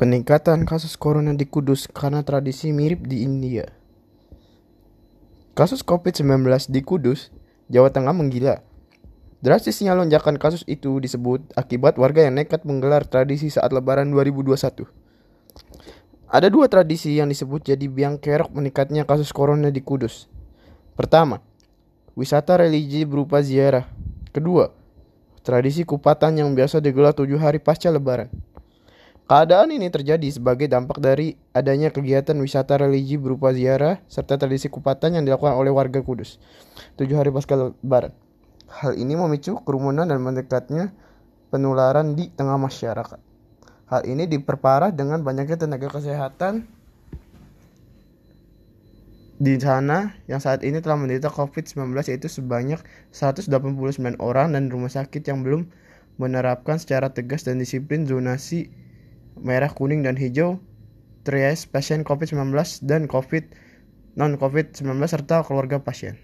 Peningkatan kasus corona di Kudus karena tradisi mirip di India. Kasus COVID-19 di Kudus, Jawa Tengah menggila. Drastisnya lonjakan kasus itu disebut akibat warga yang nekat menggelar tradisi saat lebaran 2021. Ada dua tradisi yang disebut jadi biang kerok meningkatnya kasus corona di Kudus. Pertama, wisata religi berupa ziarah. Kedua, tradisi kupatan yang biasa digelar tujuh hari pasca lebaran. Keadaan ini terjadi sebagai dampak dari adanya kegiatan wisata religi berupa ziarah serta tradisi kupatan yang dilakukan oleh warga Kudus tujuh hari pasca lebaran. Hal ini memicu kerumunan dan mendekatnya penularan di tengah masyarakat. Hal ini diperparah dengan banyaknya tenaga kesehatan di sana yang saat ini telah menderita COVID-19 yaitu sebanyak 189 orang dan rumah sakit yang belum menerapkan secara tegas dan disiplin zonasi merah, kuning, dan hijau trias pasien COVID-19 dan COVID non-COVID-19 serta keluarga pasien.